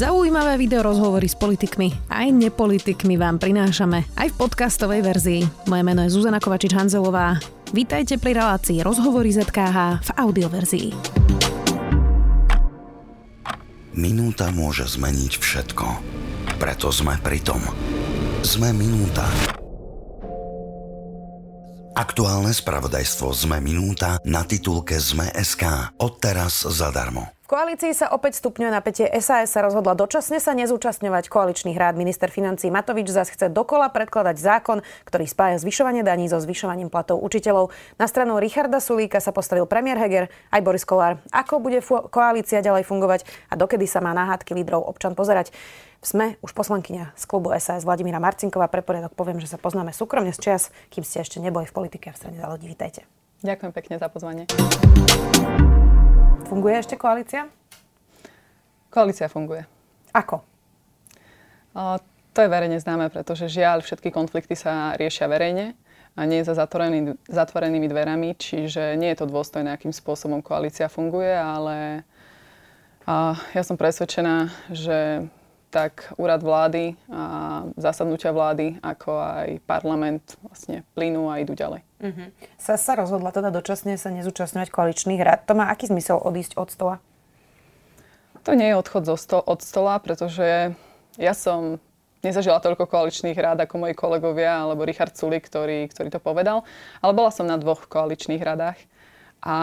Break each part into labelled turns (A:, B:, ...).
A: Zaujímavé video rozhovory s politikmi aj nepolitikmi vám prinášame aj v podcastovej verzii. Moje meno je Zuzana Kovačič-Hanzelová. Vítajte pri relácii Rozhovory ZKH v audioverzii.
B: Minúta môže zmeniť všetko. Preto sme pri tom. Sme minúta. Aktuálne spravodajstvo Sme minúta na titulke Sme.sk. Odteraz zadarmo
A: koalícii sa opäť stupňuje napätie. SAS sa rozhodla dočasne sa nezúčastňovať koaličných rád. Minister financí Matovič zase chce dokola predkladať zákon, ktorý spája zvyšovanie daní so zvyšovaním platov učiteľov. Na stranu Richarda Sulíka sa postavil premiér Heger aj Boris Kolár. Ako bude koalícia ďalej fungovať a dokedy sa má náhádky lídrov občan pozerať? Sme už poslankyňa z klubu SAS Vladimíra Marcinková. Pre poriadok poviem, že sa poznáme súkromne z čas, kým ste ešte neboli v politike a v strane za ľudí. Vítajte.
C: Ďakujem pekne za pozvanie.
A: Funguje ešte koalícia?
C: Koalícia funguje.
A: Ako?
C: O, to je verejne známe, pretože žiaľ všetky konflikty sa riešia verejne a nie za zatvorený, zatvorenými dverami, čiže nie je to dôstojné, akým spôsobom koalícia funguje, ale a ja som presvedčená, že tak úrad vlády a zasadnutia vlády, ako aj parlament vlastne plynú a idú ďalej. Uh-huh.
A: Sa sa rozhodla teda dočasne sa nezúčastňovať koaličných rád. To má aký zmysel odísť od stola?
C: To nie je odchod zo sto- od stola, pretože ja som nezažila toľko koaličných rád ako moji kolegovia alebo Richard Sulik, ktorý, ktorý to povedal, ale bola som na dvoch koaličných radách a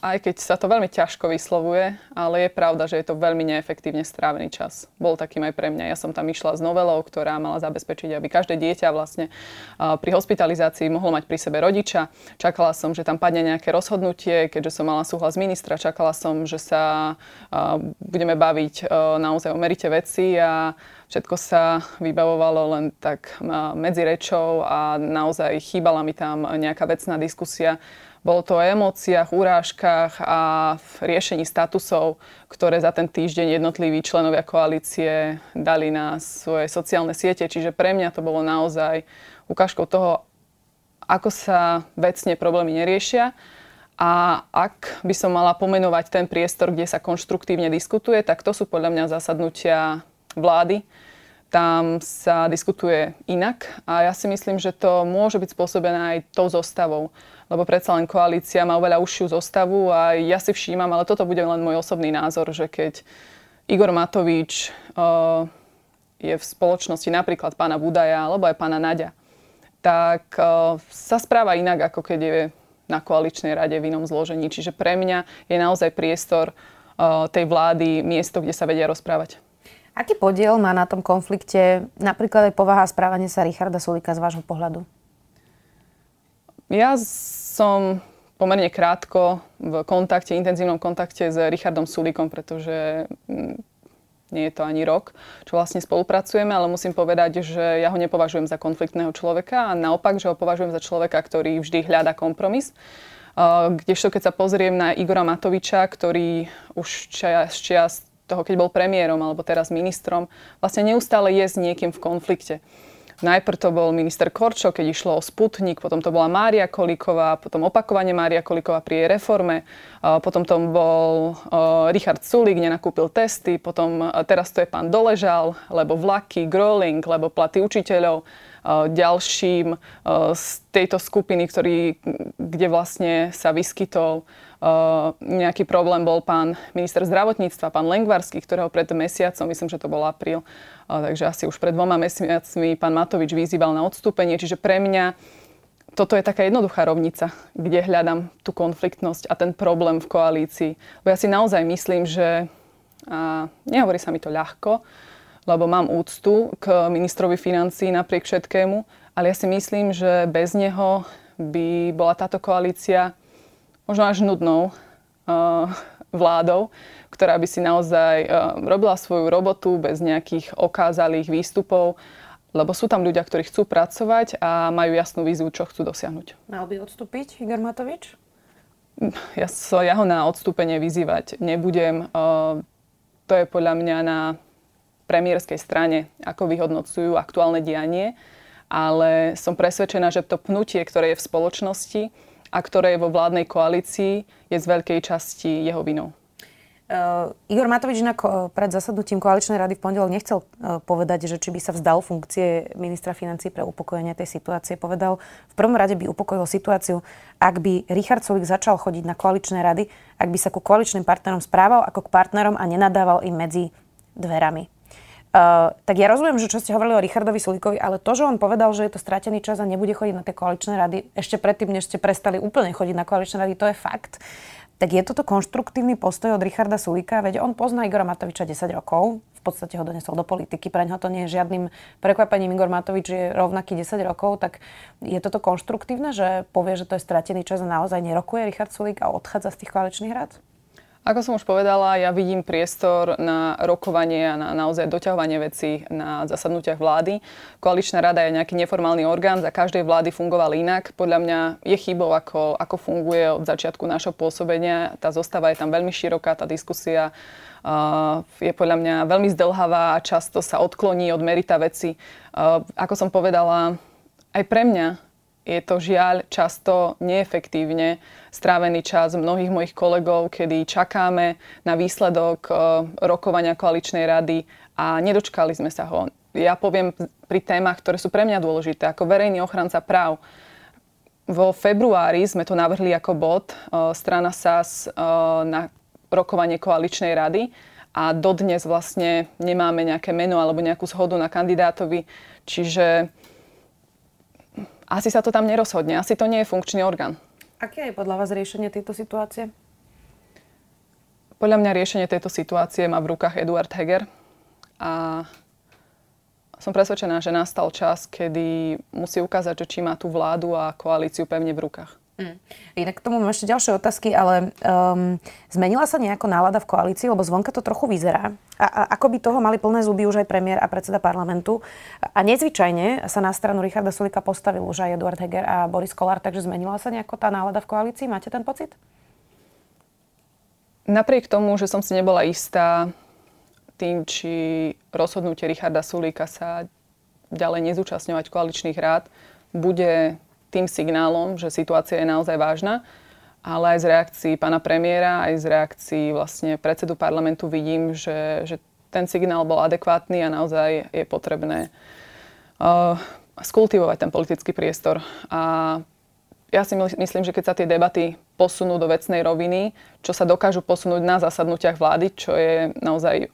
C: aj keď sa to veľmi ťažko vyslovuje, ale je pravda, že je to veľmi neefektívne strávený čas. Bol takým aj pre mňa. Ja som tam išla s novelou, ktorá mala zabezpečiť, aby každé dieťa vlastne pri hospitalizácii mohlo mať pri sebe rodiča. Čakala som, že tam padne nejaké rozhodnutie, keďže som mala súhlas ministra. Čakala som, že sa budeme baviť naozaj o merite veci a všetko sa vybavovalo len tak medzi rečou a naozaj chýbala mi tam nejaká vecná diskusia bolo to o emóciách, urážkach a v riešení statusov, ktoré za ten týždeň jednotliví členovia koalície dali na svoje sociálne siete. Čiže pre mňa to bolo naozaj ukážkou toho, ako sa vecne problémy neriešia. A ak by som mala pomenovať ten priestor, kde sa konštruktívne diskutuje, tak to sú podľa mňa zasadnutia vlády. Tam sa diskutuje inak a ja si myslím, že to môže byť spôsobené aj tou zostavou lebo predsa len koalícia má oveľa užšiu zostavu a ja si všímam, ale toto bude len môj osobný názor, že keď Igor Matovič uh, je v spoločnosti napríklad pána Budaja alebo aj pána Naďa, tak uh, sa správa inak, ako keď je na koaličnej rade v inom zložení. Čiže pre mňa je naozaj priestor uh, tej vlády miesto, kde sa vedia rozprávať.
A: Aký podiel má na tom konflikte napríklad aj povaha správania sa Richarda Sulika z vášho pohľadu?
C: Ja som pomerne krátko v kontakte, intenzívnom kontakte s Richardom Sulikom, pretože mm, nie je to ani rok, čo vlastne spolupracujeme, ale musím povedať, že ja ho nepovažujem za konfliktného človeka a naopak, že ho považujem za človeka, ktorý vždy hľada kompromis. Kdežto keď sa pozriem na Igora Matoviča, ktorý už čas, čias toho, keď bol premiérom alebo teraz ministrom, vlastne neustále je s niekým v konflikte. Najprv to bol minister Korčo, keď išlo o Sputnik, potom to bola Mária Kolíková, potom opakovane Mária Kolíková pri jej reforme, potom to bol Richard Sulik, nenakúpil testy, potom teraz to je pán Doležal, lebo vlaky, growling, lebo platy učiteľov, ďalším z tejto skupiny, ktorý, kde vlastne sa vyskytol nejaký problém bol pán minister zdravotníctva, pán Lengvarský, ktorého pred mesiacom, myslím, že to bol apríl, takže asi už pred dvoma mesiacmi pán Matovič vyzýval na odstúpenie. Čiže pre mňa toto je taká jednoduchá rovnica, kde hľadám tú konfliktnosť a ten problém v koalícii. Bo ja si naozaj myslím, že a nehovorí sa mi to ľahko, lebo mám úctu k ministrovi financí napriek všetkému, ale ja si myslím, že bez neho by bola táto koalícia možno až nudnou uh, vládou, ktorá by si naozaj uh, robila svoju robotu bez nejakých okázalých výstupov, lebo sú tam ľudia, ktorí chcú pracovať a majú jasnú víziu, čo chcú dosiahnuť.
A: Mal by odstúpiť Igor Matovič?
C: Ja, so, ja ho na odstúpenie vyzývať nebudem. Uh, to je podľa mňa na premiérskej strane, ako vyhodnocujú aktuálne dianie, ale som presvedčená, že to pnutie, ktoré je v spoločnosti, a ktoré je vo vládnej koalícii, je z veľkej časti jeho vinou.
A: Uh, Igor Matovič inak pred zasadnutím koaličnej rady v pondelok nechcel uh, povedať, že či by sa vzdal funkcie ministra financí pre upokojenie tej situácie. Povedal, v prvom rade by upokojil situáciu, ak by Richard Sulik začal chodiť na koaličné rady, ak by sa ku koaličným partnerom správal ako k partnerom a nenadával im medzi dverami. Uh, tak ja rozumiem, že čo ste hovorili o Richardovi Sulikovi, ale to, že on povedal, že je to stratený čas a nebude chodiť na tie koaličné rady, ešte predtým, než ste prestali úplne chodiť na koaličné rady, to je fakt. Tak je toto konštruktívny postoj od Richarda Sulika? Veď on pozná Igora Matoviča 10 rokov, v podstate ho donesol do politiky, pre ňoho to nie je žiadnym prekvapením. Igor Matovič je rovnaký 10 rokov, tak je toto konštruktívne, že povie, že to je stratený čas a naozaj nerokuje Richard Sulik a odchádza z tých koaličných rád?
C: Ako som už povedala, ja vidím priestor na rokovanie a na naozaj doťahovanie vecí na zasadnutiach vlády. Koaličná rada je nejaký neformálny orgán, za každej vlády fungoval inak. Podľa mňa je chybou, ako, ako funguje od začiatku našho pôsobenia. Tá zostava je tam veľmi široká, tá diskusia uh, je podľa mňa veľmi zdlhavá a často sa odkloní od merita veci. Uh, ako som povedala, aj pre mňa je to žiaľ často neefektívne strávený čas mnohých mojich kolegov, kedy čakáme na výsledok e, rokovania koaličnej rady a nedočkali sme sa ho. Ja poviem pri témach, ktoré sú pre mňa dôležité, ako verejný ochranca práv. Vo februári sme to navrhli ako bod e, strana SAS e, na rokovanie koaličnej rady a dodnes vlastne nemáme nejaké meno alebo nejakú zhodu na kandidátovi. Čiže asi sa to tam nerozhodne. Asi to nie je funkčný orgán.
A: Aké je podľa vás riešenie tejto situácie?
C: Podľa mňa riešenie tejto situácie má v rukách Eduard Heger. A som presvedčená, že nastal čas, kedy musí ukázať, že či má tú vládu a koalíciu pevne v rukách. Mm.
A: Inak k tomu mám ešte ďalšie otázky, ale um, zmenila sa nejako nálada v koalícii, lebo zvonka to trochu vyzerá. A, a ako by toho mali plné zuby už aj premiér a predseda parlamentu. A nezvyčajne sa na stranu Richarda Sulika postavil už aj Eduard Heger a Boris Kolár, takže zmenila sa nejako tá nálada v koalícii? Máte ten pocit?
C: Napriek tomu, že som si nebola istá tým, či rozhodnutie Richarda Sulika sa ďalej nezúčastňovať koaličných rád bude tým signálom, že situácia je naozaj vážna, ale aj z reakcií pána premiéra, aj z reakcií vlastne predsedu parlamentu vidím, že, že ten signál bol adekvátny a naozaj je potrebné uh, skultivovať ten politický priestor. A ja si myslím, že keď sa tie debaty posunú do vecnej roviny, čo sa dokážu posunúť na zasadnutiach vlády, čo je naozaj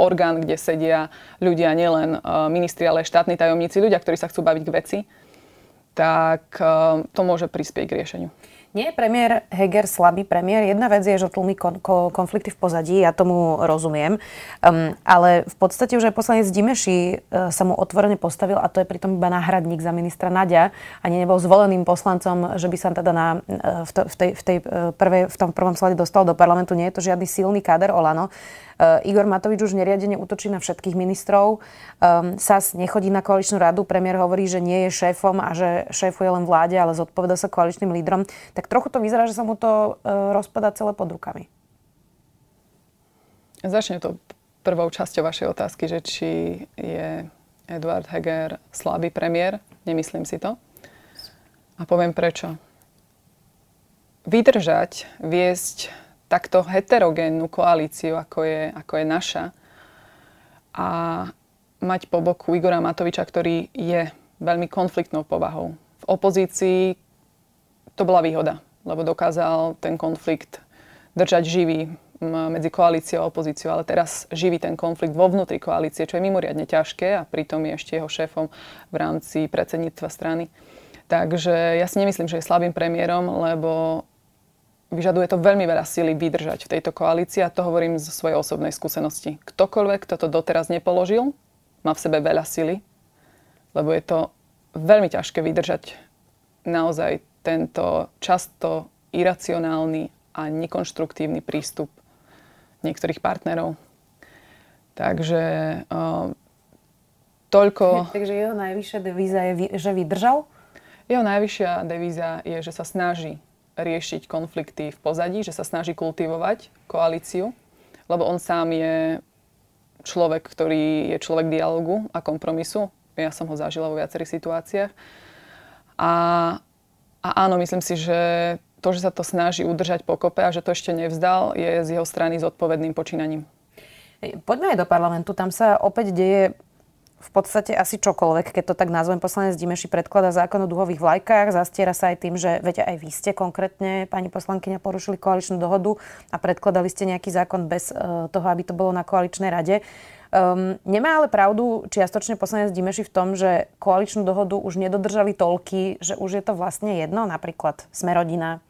C: orgán, kde sedia ľudia, nielen uh, ministri, ale aj štátni tajomníci, ľudia, ktorí sa chcú baviť k veci, tak eh, to môže prispieť k riešeniu.
A: Nie je premiér Heger slabý premiér. Jedna vec je, že tlmi kon- konflikty v pozadí, ja tomu rozumiem. Um, ale v podstate už aj poslanec Dimeši uh, sa mu otvorene postavil a to je pritom iba náhradník za ministra Nadia. Ani nebol zvoleným poslancom, že by sa teda na, uh, v, to, v, tej, v, tej, uh, prvej, v tom prvom slade dostal do parlamentu. Nie je to žiadny silný káder Olano. Uh, Igor Matovič už neriadene útočí na všetkých ministrov. Um, SAS nechodí na koaličnú radu. Premiér hovorí, že nie je šéfom a že šéfuje len vláde, ale zodpoveda sa koaličným lídrom. Tak trochu to vyzerá, že sa mu to uh, rozpada celé pod rukami.
C: Začne to prvou časťou vašej otázky, že či je Eduard Heger slabý premiér. Nemyslím si to. A poviem prečo. Vydržať, viesť takto heterogénnu koalíciu, ako je, ako je naša, a mať po boku Igora Matoviča, ktorý je veľmi konfliktnou povahou. V opozícii to bola výhoda, lebo dokázal ten konflikt držať živý medzi koalíciou a opozíciou, ale teraz živí ten konflikt vo vnútri koalície, čo je mimoriadne ťažké a pritom je ešte jeho šéfom v rámci predsedníctva strany. Takže ja si nemyslím, že je slabým premiérom, lebo vyžaduje to veľmi veľa síly vydržať v tejto koalícii a to hovorím zo svojej osobnej skúsenosti. Ktokoľvek, kto to doteraz nepoložil, má v sebe veľa síly, lebo je to veľmi ťažké vydržať naozaj tento často iracionálny a nekonštruktívny prístup niektorých partnerov. Takže uh, toľko...
A: Takže jeho najvyššia devíza je, že vydržal?
C: Jeho najvyššia devíza je, že sa snaží riešiť konflikty v pozadí, že sa snaží kultivovať koalíciu, lebo on sám je človek, ktorý je človek dialogu a kompromisu. Ja som ho zažila vo viacerých situáciách. A, a áno, myslím si, že to, že sa to snaží udržať pokope a že to ešte nevzdal, je z jeho strany zodpovedným počínaním.
A: Poďme aj do parlamentu. Tam sa opäť deje v podstate asi čokoľvek, keď to tak nazvem. Poslanec Dimeši predklada zákon o duhových vlajkách, zastiera sa aj tým, že veď aj vy ste konkrétne, pani poslankyňa, porušili koaličnú dohodu a predkladali ste nejaký zákon bez uh, toho, aby to bolo na koaličnej rade. Um, nemá ale pravdu čiastočne poslanec Dimeši v tom, že koaličnú dohodu už nedodržali toľky, že už je to vlastne jedno, napríklad Smerodina,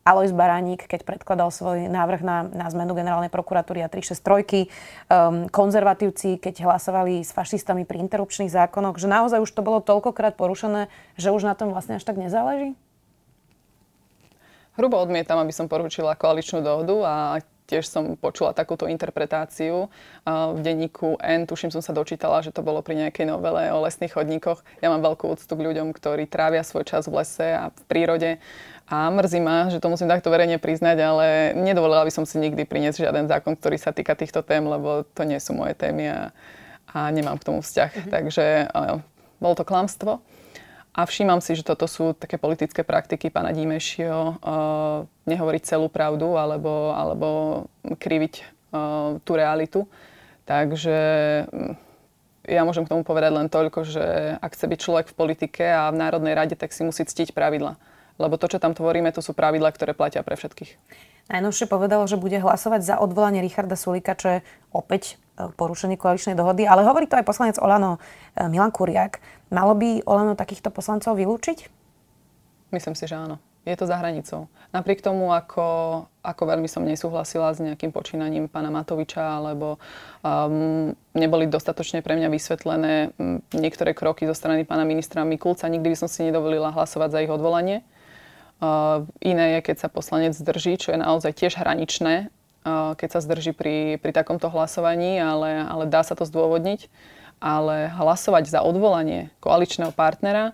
A: Alois Baránik, keď predkladal svoj návrh na, na zmenu generálnej prokuratúry a 363, um, konzervatívci, keď hlasovali s fašistami pri interrupčných zákonoch, že naozaj už to bolo toľkokrát porušené, že už na tom vlastne až tak nezáleží?
C: Hrubo odmietam, aby som poručila koaličnú dohodu a tiež som počula takúto interpretáciu v denníku N. Tuším, som sa dočítala, že to bolo pri nejakej novele o lesných chodníkoch. Ja mám veľkú úctu k ľuďom, ktorí trávia svoj čas v lese a v prírode a mrzí ma, že to musím takto verejne priznať, ale nedovolila by som si nikdy priniesť žiaden zákon, ktorý sa týka týchto tém, lebo to nie sú moje témy a, a nemám k tomu vzťah. Mm-hmm. Takže uh, bolo to klamstvo. A všímam si, že toto sú také politické praktiky pána Dímešio, uh, nehovoriť celú pravdu alebo, alebo kriviť uh, tú realitu. Takže um, ja môžem k tomu povedať len toľko, že ak chce byť človek v politike a v Národnej rade, tak si musí ctiť pravidla lebo to, čo tam tvoríme, to sú pravidlá, ktoré platia pre všetkých.
A: Najnovšie povedalo, že bude hlasovať za odvolanie Richarda Sulika, čo je opäť e, porušenie koaličnej dohody, ale hovorí to aj poslanec Olano e, Milan Kuriak. Malo by Olano takýchto poslancov vylúčiť?
C: Myslím si, že áno. Je to za hranicou. Napriek tomu, ako, ako veľmi som nesúhlasila s nejakým počínaním pána Matoviča, alebo um, neboli dostatočne pre mňa vysvetlené niektoré kroky zo strany pána ministra Mikulca, nikdy by som si nedovolila hlasovať za ich odvolanie. Uh, iné je, keď sa poslanec zdrží, čo je naozaj tiež hraničné, uh, keď sa zdrží pri, pri takomto hlasovaní, ale, ale dá sa to zdôvodniť. Ale hlasovať za odvolanie koaličného partnera,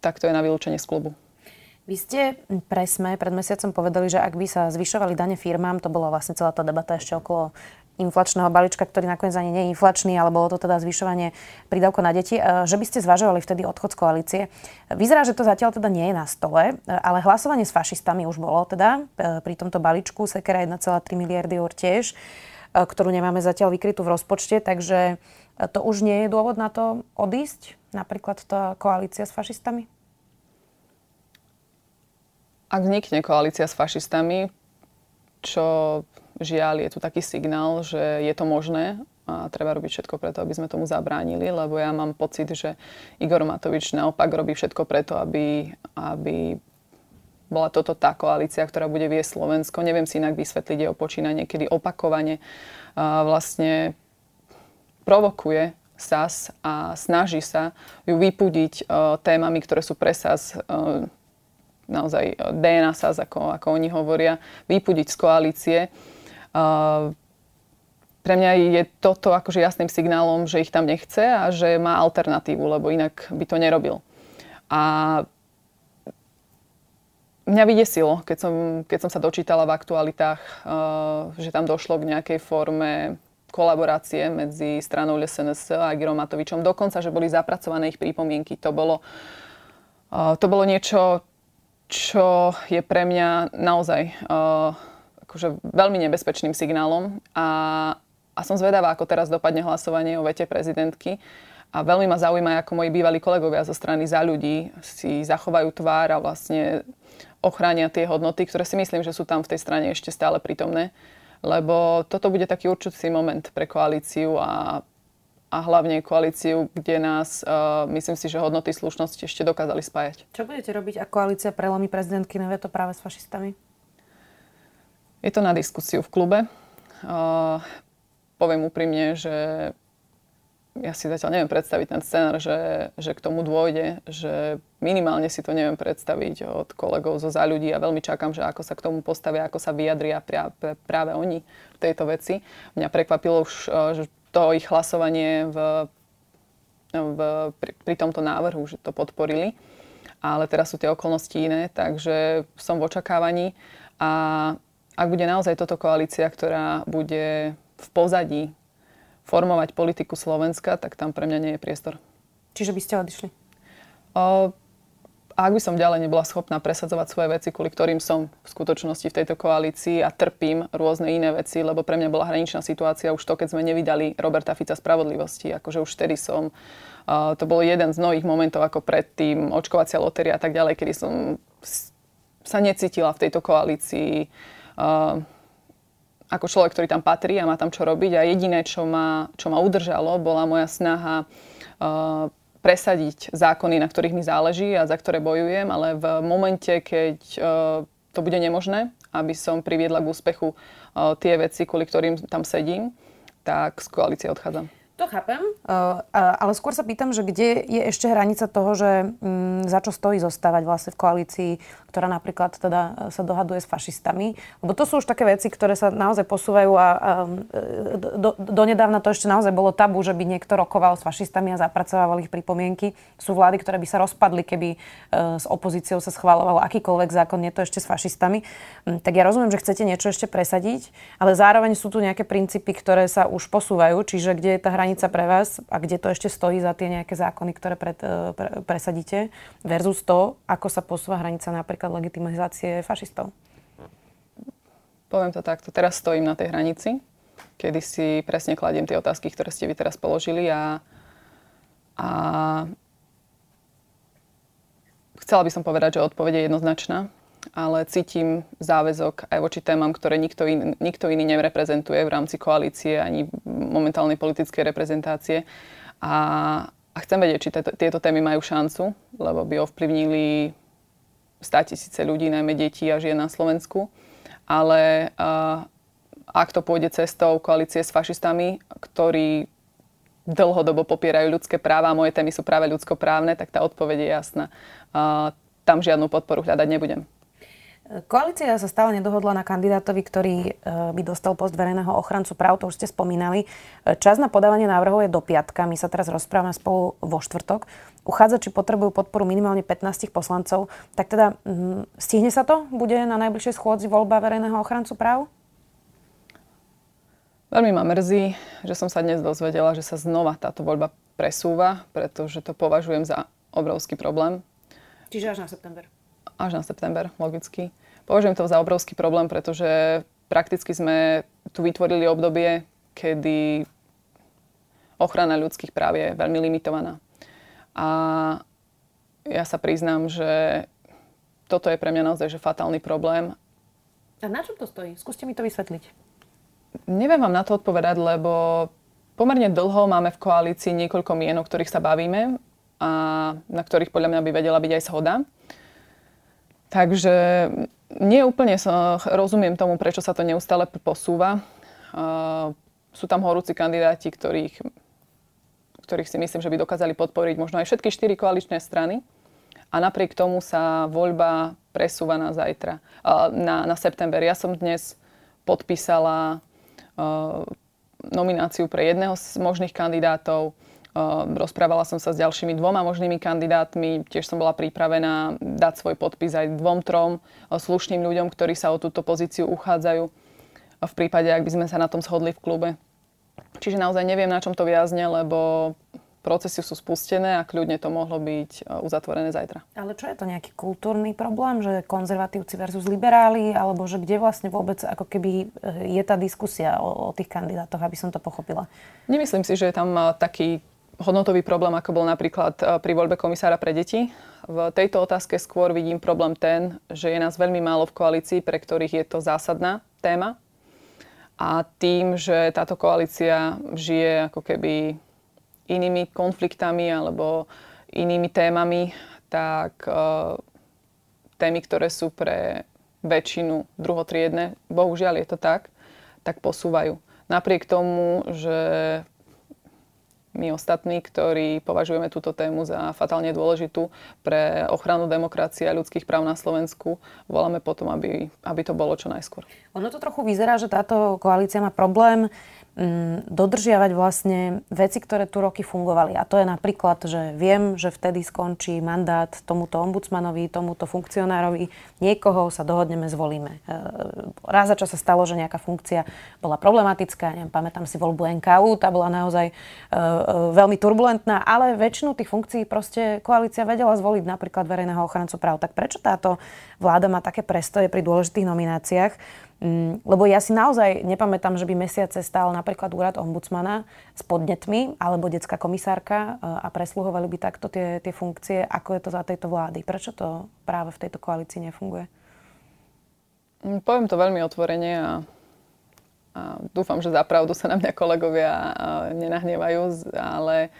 C: tak to je na vylúčenie z klubu.
A: Vy ste presme pred mesiacom povedali, že ak by sa zvyšovali dane firmám, to bola vlastne celá tá debata ešte okolo inflačného balíčka, ktorý nakoniec ani nie je inflačný, ale bolo to teda zvyšovanie prídavko na deti, e, že by ste zvažovali vtedy odchod z koalície. Vyzerá, že to zatiaľ teda nie je na stole, e, ale hlasovanie s fašistami už bolo teda e, pri tomto balíčku, sekera 1,3 miliardy eur tiež, ktorú nemáme zatiaľ vykrytú v rozpočte, takže to už nie je dôvod na to odísť, napríklad tá koalícia s fašistami?
C: Ak vznikne koalícia s fašistami, čo žiaľ je tu taký signál, že je to možné a treba robiť všetko preto, aby sme tomu zabránili, lebo ja mám pocit, že Igor Matovič naopak robí všetko preto, aby, aby bola toto tá koalícia, ktorá bude viesť Slovensko. Neviem si inak vysvetliť jeho počínanie, kedy opakovane vlastne provokuje SAS a snaží sa ju vypudiť témami, ktoré sú pre SAS naozaj DNA SAS, ako, ako oni hovoria, vypudiť z koalície pre mňa je toto akože jasným signálom, že ich tam nechce a že má alternatívu, lebo inak by to nerobil. A mňa vydesilo, keď som, keď som sa dočítala v aktualitách, uh, že tam došlo k nejakej forme kolaborácie medzi stranou LSNS a Girom Matovičom. Dokonca, že boli zapracované ich prípomienky. To bolo, uh, to bolo niečo, čo je pre mňa naozaj akože veľmi nebezpečným signálom a, a som zvedavá, ako teraz dopadne hlasovanie o vete prezidentky. A veľmi ma zaujíma, ako moji bývalí kolegovia zo strany za ľudí si zachovajú tvár a vlastne ochránia tie hodnoty, ktoré si myslím, že sú tam v tej strane ešte stále prítomné. Lebo toto bude taký určitý moment pre koalíciu a, a hlavne koalíciu, kde nás, uh, myslím si, že hodnoty slušnosti ešte dokázali spájať.
A: Čo budete robiť, ak koalícia prelomí prezidentky na veto práve s fašistami?
C: Je to na diskusiu v klube. Uh, poviem úprimne, že ja si zatiaľ neviem predstaviť ten scenár, že, že k tomu dôjde, že minimálne si to neviem predstaviť od kolegov zo za ľudí a veľmi čakám, že ako sa k tomu postavia, ako sa vyjadria práve, práve oni v tejto veci. Mňa prekvapilo už že to ich hlasovanie v, v, pri, pri tomto návrhu, že to podporili. Ale teraz sú tie okolnosti iné, takže som v očakávaní a ak bude naozaj toto koalícia, ktorá bude v pozadí formovať politiku Slovenska, tak tam pre mňa nie je priestor.
A: Čiže by ste odišli?
C: O, ak by som ďalej nebola schopná presadzovať svoje veci, kvôli ktorým som v skutočnosti v tejto koalícii a trpím rôzne iné veci, lebo pre mňa bola hraničná situácia už to, keď sme nevydali Roberta Fica spravodlivosti. Akože už vtedy som, uh, to bol jeden z mnohých momentov ako predtým, očkovacia lotéria a tak ďalej, kedy som sa necítila v tejto koalícii ako človek, ktorý tam patrí a má tam čo robiť. A jediné, čo ma, čo ma udržalo, bola moja snaha uh, presadiť zákony, na ktorých mi záleží a za ktoré bojujem, ale v momente, keď uh, to bude nemožné, aby som priviedla k úspechu tie veci, kvôli ktorým tam sedím, tak z koalície odchádzam.
A: To chápem, uh, ale skôr sa pýtam, že kde je ešte hranica toho, že um, za čo stojí zostávať vlastne v koalícii, ktorá napríklad teda e, sa dohaduje s fašistami. Lebo to sú už také veci, ktoré sa naozaj posúvajú a, e, do, donedávna to ešte naozaj bolo tabu, že by niekto rokoval s fašistami a zapracovával ich pripomienky. Sú vlády, ktoré by sa rozpadli, keby uh, s opozíciou sa schváloval akýkoľvek zákon, nie to ešte s fašistami. Um, tak ja rozumiem, že chcete niečo ešte presadiť, ale zároveň sú tu nejaké princípy, ktoré sa už posúvajú, čiže kde je tá hranica hranica pre vás a kde to ešte stojí za tie nejaké zákony, ktoré pred, e, pre, presadíte versus to, ako sa posúva hranica napríklad legitimizácie fašistov?
C: Poviem to takto. Teraz stojím na tej hranici, kedy si presne kladiem tie otázky, ktoré ste vy teraz položili a, a chcela by som povedať, že odpoveď je jednoznačná ale cítim záväzok aj voči témam, ktoré nikto, in, nikto iný nereprezentuje v rámci koalície ani momentálnej politickej reprezentácie. A, a chcem vedieť, či tieto, tieto témy majú šancu, lebo by ovplyvnili 100 tisíce ľudí, najmä detí a žien na Slovensku. Ale uh, ak to pôjde cestou koalície s fašistami, ktorí dlhodobo popierajú ľudské práva a moje témy sú práve ľudskoprávne, tak tá odpoveď je jasná. Uh, tam žiadnu podporu hľadať nebudem.
A: Koalícia sa stále nedohodla na kandidátovi, ktorý e, by dostal post verejného ochrancu práv, to už ste spomínali. Čas na podávanie návrhov je do piatka, my sa teraz rozprávame spolu vo štvrtok. Uchádzači potrebujú podporu minimálne 15 poslancov, tak teda hm, stihne sa to? Bude na najbližšej schôdzi voľba verejného ochrancu práv?
C: Veľmi ma mrzí, že som sa dnes dozvedela, že sa znova táto voľba presúva, pretože to považujem za obrovský problém.
A: Čiže až na september
C: až na september, logicky. Považujem to za obrovský problém, pretože prakticky sme tu vytvorili obdobie, kedy ochrana ľudských práv je veľmi limitovaná. A ja sa priznám, že toto je pre mňa naozaj že fatálny problém.
A: A na čom to stojí? Skúste mi to vysvetliť.
C: Neviem vám na to odpovedať, lebo pomerne dlho máme v koalícii niekoľko mien, o ktorých sa bavíme a na ktorých podľa mňa by vedela byť aj shoda. Takže nie úplne sa rozumiem tomu, prečo sa to neustále posúva. Sú tam horúci kandidáti, ktorých, ktorých si myslím, že by dokázali podporiť možno aj všetky štyri koaličné strany. A napriek tomu sa voľba presúva na zajtra, na, na september. Ja som dnes podpísala nomináciu pre jedného z možných kandidátov rozprávala som sa s ďalšími dvoma možnými kandidátmi. Tiež som bola pripravená dať svoj podpis aj dvom, trom eh, slušným ľuďom, ktorí sa o túto pozíciu uchádzajú v prípade, ak by sme sa na tom shodli v klube. Čiže naozaj neviem, na čom to viazne, lebo procesy sú spustené a kľudne to mohlo byť eh, uzatvorené zajtra.
A: Ale čo je to nejaký kultúrny problém, že konzervatívci versus liberáli, alebo že kde vlastne vôbec ako keby eh, je tá diskusia o, o tých kandidátoch, aby som to pochopila?
C: Nemyslím si, že je tam taký hodnotový problém, ako bol napríklad e, pri voľbe komisára pre deti. V tejto otázke skôr vidím problém ten, že je nás veľmi málo v koalícii, pre ktorých je to zásadná téma. A tým, že táto koalícia žije ako keby inými konfliktami alebo inými témami, tak uh, témy, ktoré sú pre väčšinu druhotriedne, bohužiaľ je to tak, tak posúvajú. Napriek tomu, že my ostatní, ktorí považujeme túto tému za fatálne dôležitú pre ochranu demokracie a ľudských práv na Slovensku, voláme potom, aby, aby to bolo čo najskôr.
A: Ono to trochu vyzerá, že táto koalícia má problém dodržiavať vlastne veci, ktoré tu roky fungovali. A to je napríklad, že viem, že vtedy skončí mandát tomuto ombudsmanovi, tomuto funkcionárovi, niekoho sa dohodneme, zvolíme. E, raz za čas sa stalo, že nejaká funkcia bola problematická, neviem, pamätám si voľbu NKU, tá bola naozaj e, e, veľmi turbulentná, ale väčšinu tých funkcií proste koalícia vedela zvoliť napríklad verejného ochrancu práv. Tak prečo táto vláda má také prestoje pri dôležitých nomináciách? Mm, lebo ja si naozaj nepamätám, že by mesiace stál napríklad úrad ombudsmana s podnetmi alebo detská komisárka e, a presluhovali by takto tie, tie funkcie, ako je to za tejto vlády. Prečo to práve v tejto koalícii nefunguje?
C: Mm, poviem to veľmi otvorene a, a dúfam, že za pravdu sa na mňa kolegovia nenahnevajú, ale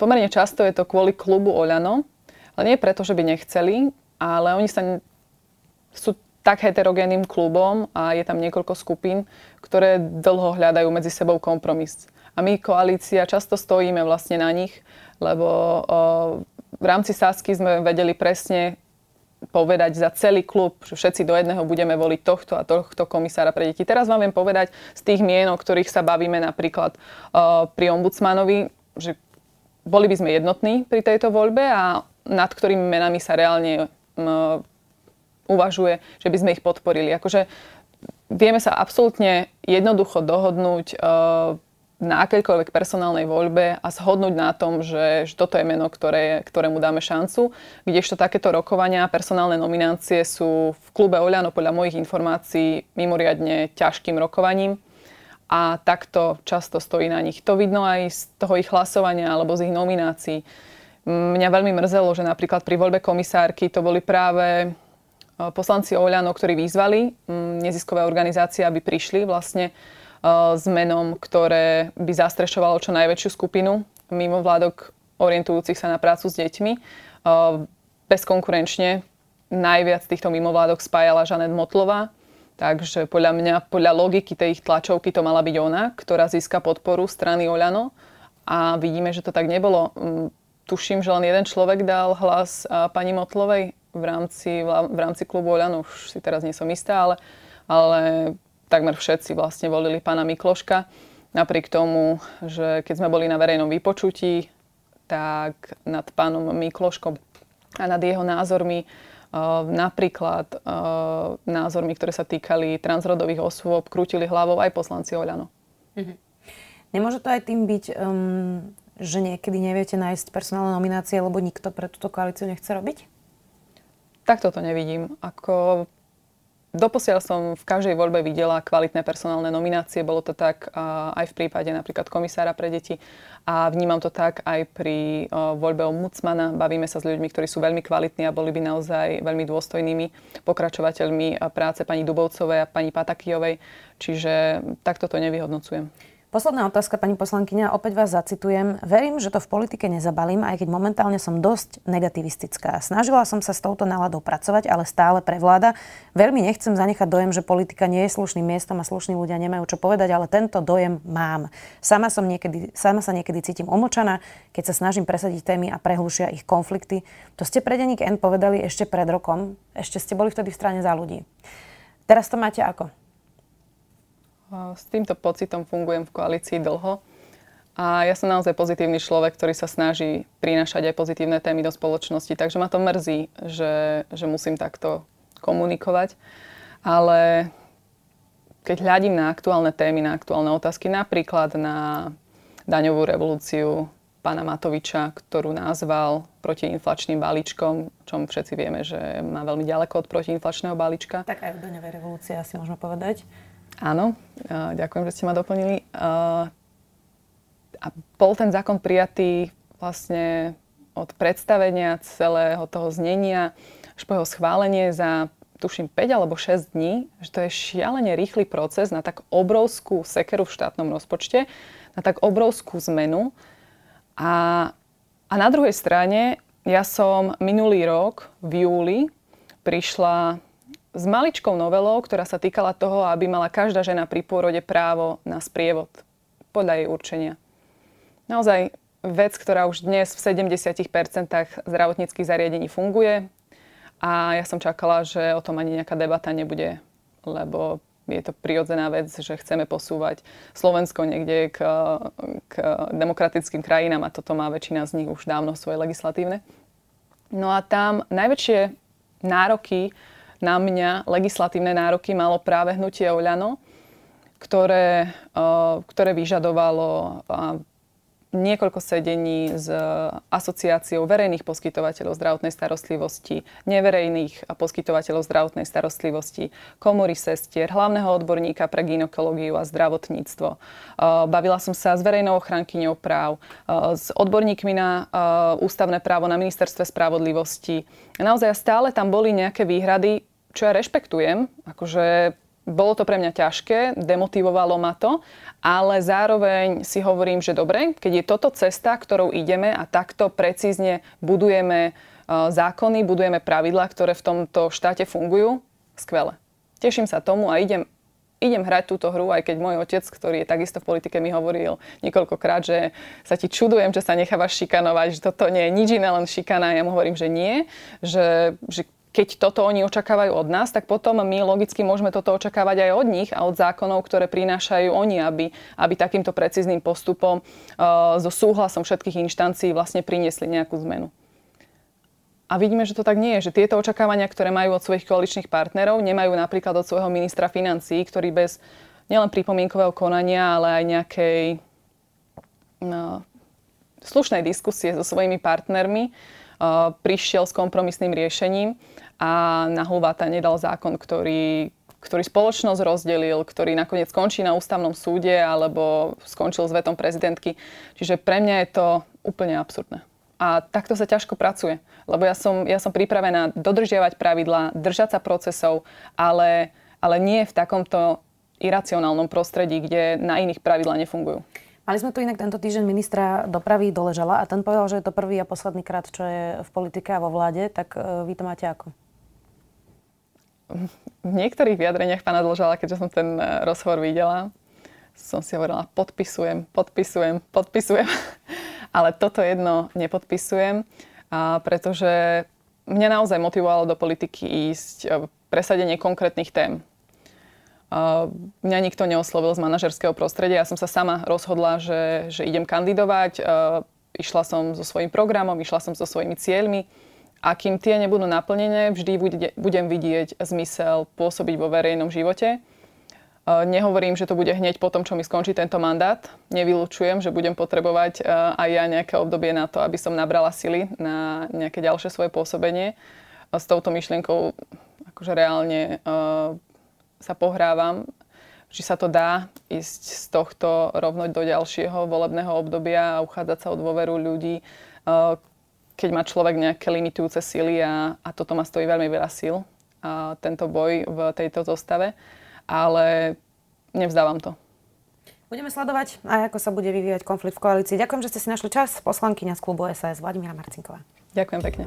C: pomerne často je to kvôli klubu Oľano, ale nie preto, že by nechceli, ale oni sa sú tak heterogénnym klubom a je tam niekoľko skupín, ktoré dlho hľadajú medzi sebou kompromis. A my, koalícia, často stojíme vlastne na nich, lebo o, v rámci Sasky sme vedeli presne povedať za celý klub, že všetci do jedného budeme voliť tohto a tohto komisára pre deti. Teraz vám viem povedať z tých mien, o ktorých sa bavíme napríklad uh, pri ombudsmanovi, že boli by sme jednotní pri tejto voľbe a nad ktorými menami sa reálne uvažuje, že by sme ich podporili. Akože vieme sa absolútne jednoducho dohodnúť uh, na akejkoľvek personálnej voľbe a zhodnúť na tom, že, že toto je meno, ktoré, ktorému dáme šancu. Kdežto takéto rokovania, personálne nominácie sú v klube Oľano podľa mojich informácií mimoriadne ťažkým rokovaním a takto často stojí na nich. To vidno aj z toho ich hlasovania alebo z ich nominácií. Mňa veľmi mrzelo, že napríklad pri voľbe komisárky to boli práve Eh, poslanci Oľano, ktorí vyzvali mm, neziskové organizácie, aby prišli vlastne eh, s menom, ktoré by zastrešovalo čo najväčšiu skupinu mimo vládok orientujúcich sa na prácu s deťmi. Eh, bezkonkurenčne najviac týchto mimovládok spájala Žanet Motlová, takže podľa mňa, podľa logiky tej ich tlačovky to mala byť ona, ktorá získa podporu strany Oľano a vidíme, že to tak nebolo. Mm, tuším, že len jeden človek dal hlas pani Motlovej v rámci, v rámci klubu Oľano, už si teraz nie som istá, ale, ale takmer všetci vlastne volili pána Mikloška. Napriek tomu, že keď sme boli na verejnom vypočutí, tak nad pánom Mikloškom a nad jeho názormi, uh, napríklad uh, názormi, ktoré sa týkali transrodových osôb, krútili hlavou aj poslanci Oľano.
A: Mhm. Nemôže to aj tým byť, um, že niekedy neviete nájsť personálne nominácie, lebo nikto pre túto koalíciu nechce robiť?
C: Takto to nevidím. Ako Doposiaľ som v každej voľbe videla kvalitné personálne nominácie. Bolo to tak aj v prípade napríklad komisára pre deti a vnímam to tak aj pri voľbe ombudsmana. Bavíme sa s ľuďmi, ktorí sú veľmi kvalitní a boli by naozaj veľmi dôstojnými pokračovateľmi práce pani Dubovcovej a pani Patakijovej. Čiže takto to nevyhodnocujem.
A: Posledná otázka, pani poslankyňa, opäť vás zacitujem. Verím, že to v politike nezabalím, aj keď momentálne som dosť negativistická. Snažila som sa s touto náladou pracovať, ale stále prevláda. Veľmi nechcem zanechať dojem, že politika nie je slušným miestom a slušní ľudia nemajú čo povedať, ale tento dojem mám. Sama, som niekedy, sama sa niekedy cítim omočaná, keď sa snažím presadiť témy a prehlušia ich konflikty. To ste pre denník N povedali ešte pred rokom. Ešte ste boli vtedy v strane za ľudí. Teraz to máte ako?
C: S týmto pocitom fungujem v koalícii dlho. A ja som naozaj pozitívny človek, ktorý sa snaží prinášať aj pozitívne témy do spoločnosti. Takže ma to mrzí, že, že musím takto komunikovať. Ale keď hľadím na aktuálne témy, na aktuálne otázky, napríklad na daňovú revolúciu pána Matoviča, ktorú nazval protiinflačným balíčkom, čom všetci vieme, že má veľmi ďaleko od protiinflačného balíčka.
A: Tak aj v daňovej revolúcii asi môžeme povedať.
C: Áno, ďakujem, že ste ma doplnili. A bol ten zákon prijatý vlastne od predstavenia celého toho znenia až po jeho schválenie za tuším 5 alebo 6 dní, že to je šialene rýchly proces na tak obrovskú sekeru v štátnom rozpočte, na tak obrovskú zmenu. A, a na druhej strane ja som minulý rok v júli prišla s maličkou novelou, ktorá sa týkala toho, aby mala každá žena pri pôrode právo na sprievod podľa jej určenia. Naozaj vec, ktorá už dnes v 70% zdravotníckých zariadení funguje a ja som čakala, že o tom ani nejaká debata nebude, lebo je to prirodzená vec, že chceme posúvať Slovensko niekde k, k demokratickým krajinám a toto má väčšina z nich už dávno svoje legislatívne. No a tam najväčšie nároky na mňa, legislatívne nároky, malo práve hnutie Oľano, ktoré, ktoré vyžadovalo niekoľko sedení s asociáciou verejných poskytovateľov zdravotnej starostlivosti, neverejných poskytovateľov zdravotnej starostlivosti, komory sestier, hlavného odborníka pre ginekológiu a zdravotníctvo. Bavila som sa s verejnou ochrankyňou práv, s odborníkmi na ústavné právo na ministerstve spravodlivosti. Naozaj stále tam boli nejaké výhrady, čo ja rešpektujem, akože bolo to pre mňa ťažké, demotivovalo ma to, ale zároveň si hovorím, že dobre, keď je toto cesta, ktorou ideme a takto precízne budujeme e, zákony, budujeme pravidlá, ktoré v tomto štáte fungujú, skvelé. Teším sa tomu a idem, idem hrať túto hru, aj keď môj otec, ktorý je takisto v politike, mi hovoril niekoľkokrát, že sa ti čudujem, že sa nechávaš šikanovať, že toto nie je nič iné, len šikana. Ja mu hovorím, že nie, že, že keď toto oni očakávajú od nás, tak potom my logicky môžeme toto očakávať aj od nich a od zákonov, ktoré prinášajú oni, aby, aby takýmto precízným postupom uh, so súhlasom všetkých inštancií vlastne priniesli nejakú zmenu. A vidíme, že to tak nie je, že tieto očakávania, ktoré majú od svojich koaličných partnerov, nemajú napríklad od svojho ministra financií, ktorý bez nielen pripomienkového konania, ale aj nejakej no, slušnej diskusie so svojimi partnermi prišiel s kompromisným riešením a na Hulváta nedal zákon, ktorý, ktorý spoločnosť rozdelil, ktorý nakoniec skončí na ústavnom súde alebo skončil s vetom prezidentky. Čiže pre mňa je to úplne absurdné. A takto sa ťažko pracuje, lebo ja som, ja som pripravená dodržiavať pravidlá, držať sa procesov, ale, ale nie v takomto iracionálnom prostredí, kde na iných pravidlá nefungujú.
A: Mali sme tu inak tento týždeň ministra dopravy Doležala a ten povedal, že je to prvý a posledný krát, čo je v politike a vo vláde, tak e, vy to máte ako?
C: v niektorých vyjadreniach pána Dlžala, keďže som ten e, rozhovor videla, som si hovorila, podpisujem, podpisujem, podpisujem. Ale toto jedno nepodpisujem, pretože mňa naozaj motivovalo do politiky ísť e, presadenie konkrétnych tém. Mňa nikto neoslovil z manažerského prostredia. Ja som sa sama rozhodla, že, že idem kandidovať. Išla som so svojím programom, išla som so svojimi cieľmi a kým tie nebudú naplnené, vždy budem vidieť zmysel pôsobiť vo verejnom živote. Nehovorím, že to bude hneď po tom, čo mi skončí tento mandát. Nevylučujem, že budem potrebovať aj ja nejaké obdobie na to, aby som nabrala sily na nejaké ďalšie svoje pôsobenie. S touto myšlienkou akože reálne sa pohrávam, či sa to dá ísť z tohto rovnoť do ďalšieho volebného obdobia a uchádzať sa o dôveru ľudí, keď má človek nejaké limitujúce sily a, a toto ma stojí veľmi veľa síl, a tento boj v tejto zostave, ale nevzdávam to.
A: Budeme sledovať aj ako sa bude vyvíjať konflikt v koalícii. Ďakujem, že ste si našli čas. Poslankyňa z klubu SAS Vladimíra Marcinková.
C: Ďakujem pekne.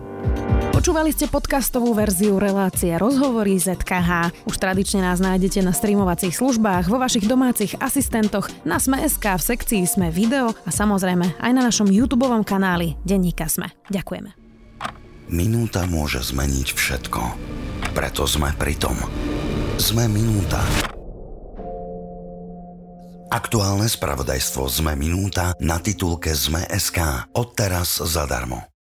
A: Počúvali ste podcastovú verziu relácie Rozhovory ZKH. Už tradične nás nájdete na streamovacích službách, vo vašich domácich asistentoch, na Sme.sk, v sekcii Sme video a samozrejme aj na našom YouTube kanáli Denníka Sme. Ďakujeme.
B: Minúta môže zmeniť všetko. Preto sme pri tom. Sme minúta. Aktuálne spravodajstvo Sme minúta na titulke Sme.sk. Odteraz zadarmo.